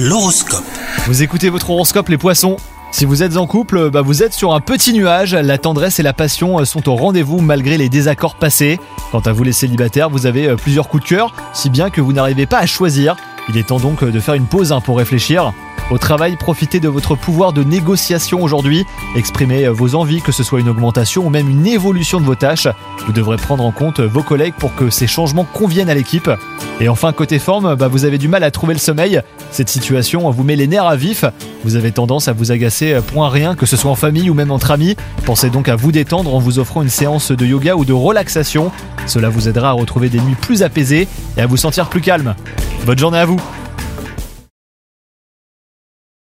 L'horoscope. Vous écoutez votre horoscope les poissons si vous êtes en couple, bah vous êtes sur un petit nuage, la tendresse et la passion sont au rendez-vous malgré les désaccords passés. Quant à vous les célibataires, vous avez euh, plusieurs coups de cœur, si bien que vous n'arrivez pas à choisir. Il est temps donc de faire une pause hein, pour réfléchir. Au travail, profitez de votre pouvoir de négociation aujourd'hui. Exprimez vos envies, que ce soit une augmentation ou même une évolution de vos tâches. Vous devrez prendre en compte vos collègues pour que ces changements conviennent à l'équipe. Et enfin, côté forme, bah, vous avez du mal à trouver le sommeil. Cette situation vous met les nerfs à vif. Vous avez tendance à vous agacer point rien, que ce soit en famille ou même entre amis. Pensez donc à vous détendre en vous offrant une séance de yoga ou de relaxation. Cela vous aidera à retrouver des nuits plus apaisées et à vous sentir plus calme. Bonne journée à vous